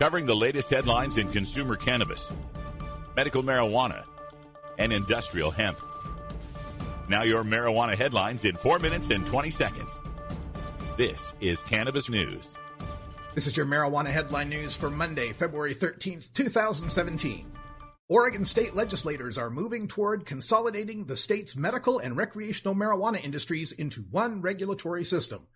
covering the latest headlines in consumer cannabis, medical marijuana, and industrial hemp. Now, your marijuana headlines in 4 minutes and 20 seconds. This is Cannabis News. This is your marijuana headline news for Monday, February 13th, 2017. Oregon state legislators are moving toward consolidating the state's medical and recreational marijuana industries into one regulatory system.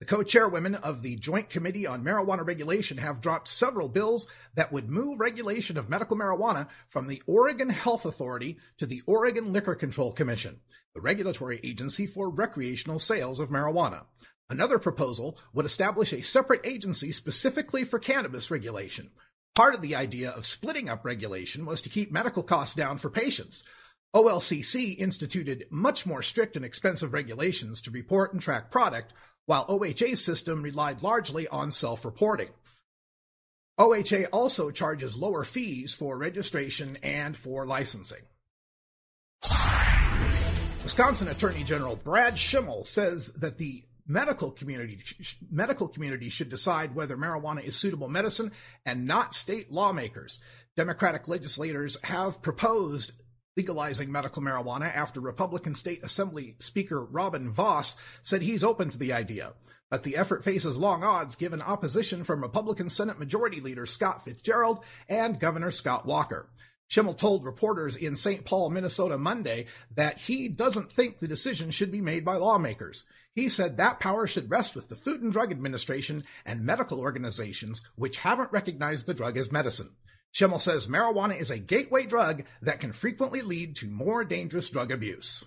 The co-chairwomen of the Joint Committee on Marijuana Regulation have dropped several bills that would move regulation of medical marijuana from the Oregon Health Authority to the Oregon Liquor Control Commission, the regulatory agency for recreational sales of marijuana. Another proposal would establish a separate agency specifically for cannabis regulation. Part of the idea of splitting up regulation was to keep medical costs down for patients. OLCC instituted much more strict and expensive regulations to report and track product, while OHA's system relied largely on self-reporting. OHA also charges lower fees for registration and for licensing. Wisconsin Attorney General Brad Schimel says that the medical community medical community should decide whether marijuana is suitable medicine and not state lawmakers. Democratic legislators have proposed legalizing medical marijuana after Republican State Assembly Speaker Robin Vos said he's open to the idea. But the effort faces long odds given opposition from Republican Senate Majority Leader Scott Fitzgerald and Governor Scott Walker. Schimel told reporters in St. Paul, Minnesota Monday that he doesn't think the decision should be made by lawmakers. He said that power should rest with the Food and Drug Administration and medical organizations which haven't recognized the drug as medicine. Schimel says marijuana is a gateway drug that can frequently lead to more dangerous drug abuse.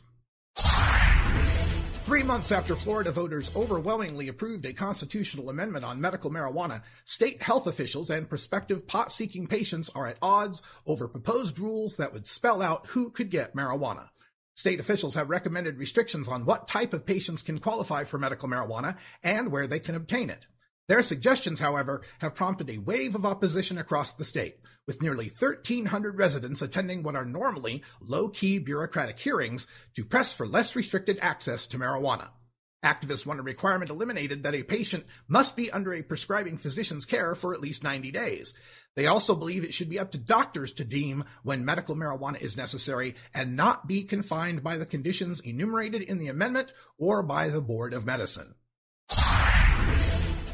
Three months after Florida voters overwhelmingly approved a constitutional amendment on medical marijuana, state health officials and prospective pot seeking patients are at odds over proposed rules that would spell out who could get marijuana. State officials have recommended restrictions on what type of patients can qualify for medical marijuana and where they can obtain it. Their suggestions, however, have prompted a wave of opposition across the state, with nearly 1,300 residents attending what are normally low-key bureaucratic hearings to press for less restricted access to marijuana. Activists want a requirement eliminated that a patient must be under a prescribing physician's care for at least 90 days. They also believe it should be up to doctors to deem when medical marijuana is necessary and not be confined by the conditions enumerated in the amendment or by the Board of Medicine.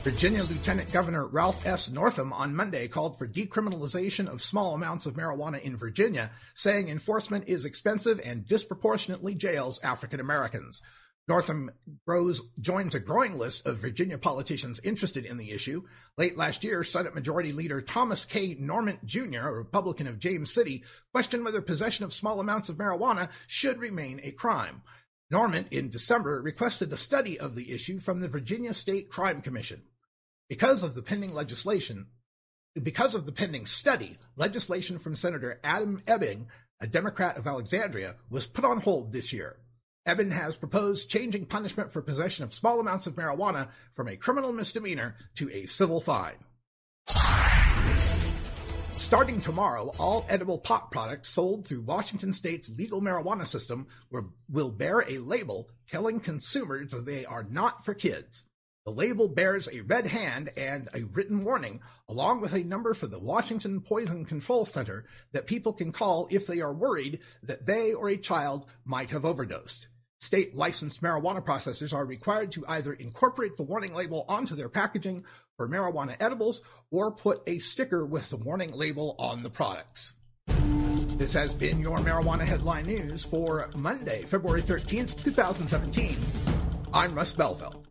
Virginia Lieutenant Governor Ralph S. Northam on Monday called for decriminalization of small amounts of marijuana in Virginia, saying enforcement is expensive and disproportionately jails African Americans. Northam grows, joins a growing list of Virginia politicians interested in the issue. Late last year, Senate Majority Leader Thomas K. Norment Jr., a Republican of James City, questioned whether possession of small amounts of marijuana should remain a crime. Norment, in December, requested a study of the issue from the Virginia State Crime Commission. Because of the pending legislation, because of the pending study, legislation from Senator Adam Ebbin, a Democrat of Alexandria, was put on hold this year. Ebbin has proposed changing punishment for possession of small amounts of marijuana from a criminal misdemeanor to a civil fine. Starting tomorrow, all edible pot products sold through Washington state's legal marijuana system will bear a label telling consumers that they are not for kids. The label bears a red hand and a written warning, along with a number for the Washington Poison Control Center that people can call if they are worried that they or a child might have overdosed. State licensed marijuana processors are required to either incorporate the warning label onto their packaging for marijuana edibles or put a sticker with the warning label on the products. This has been your Marijuana Headline News for Monday, February 13th, 2017. I'm Russ Belville.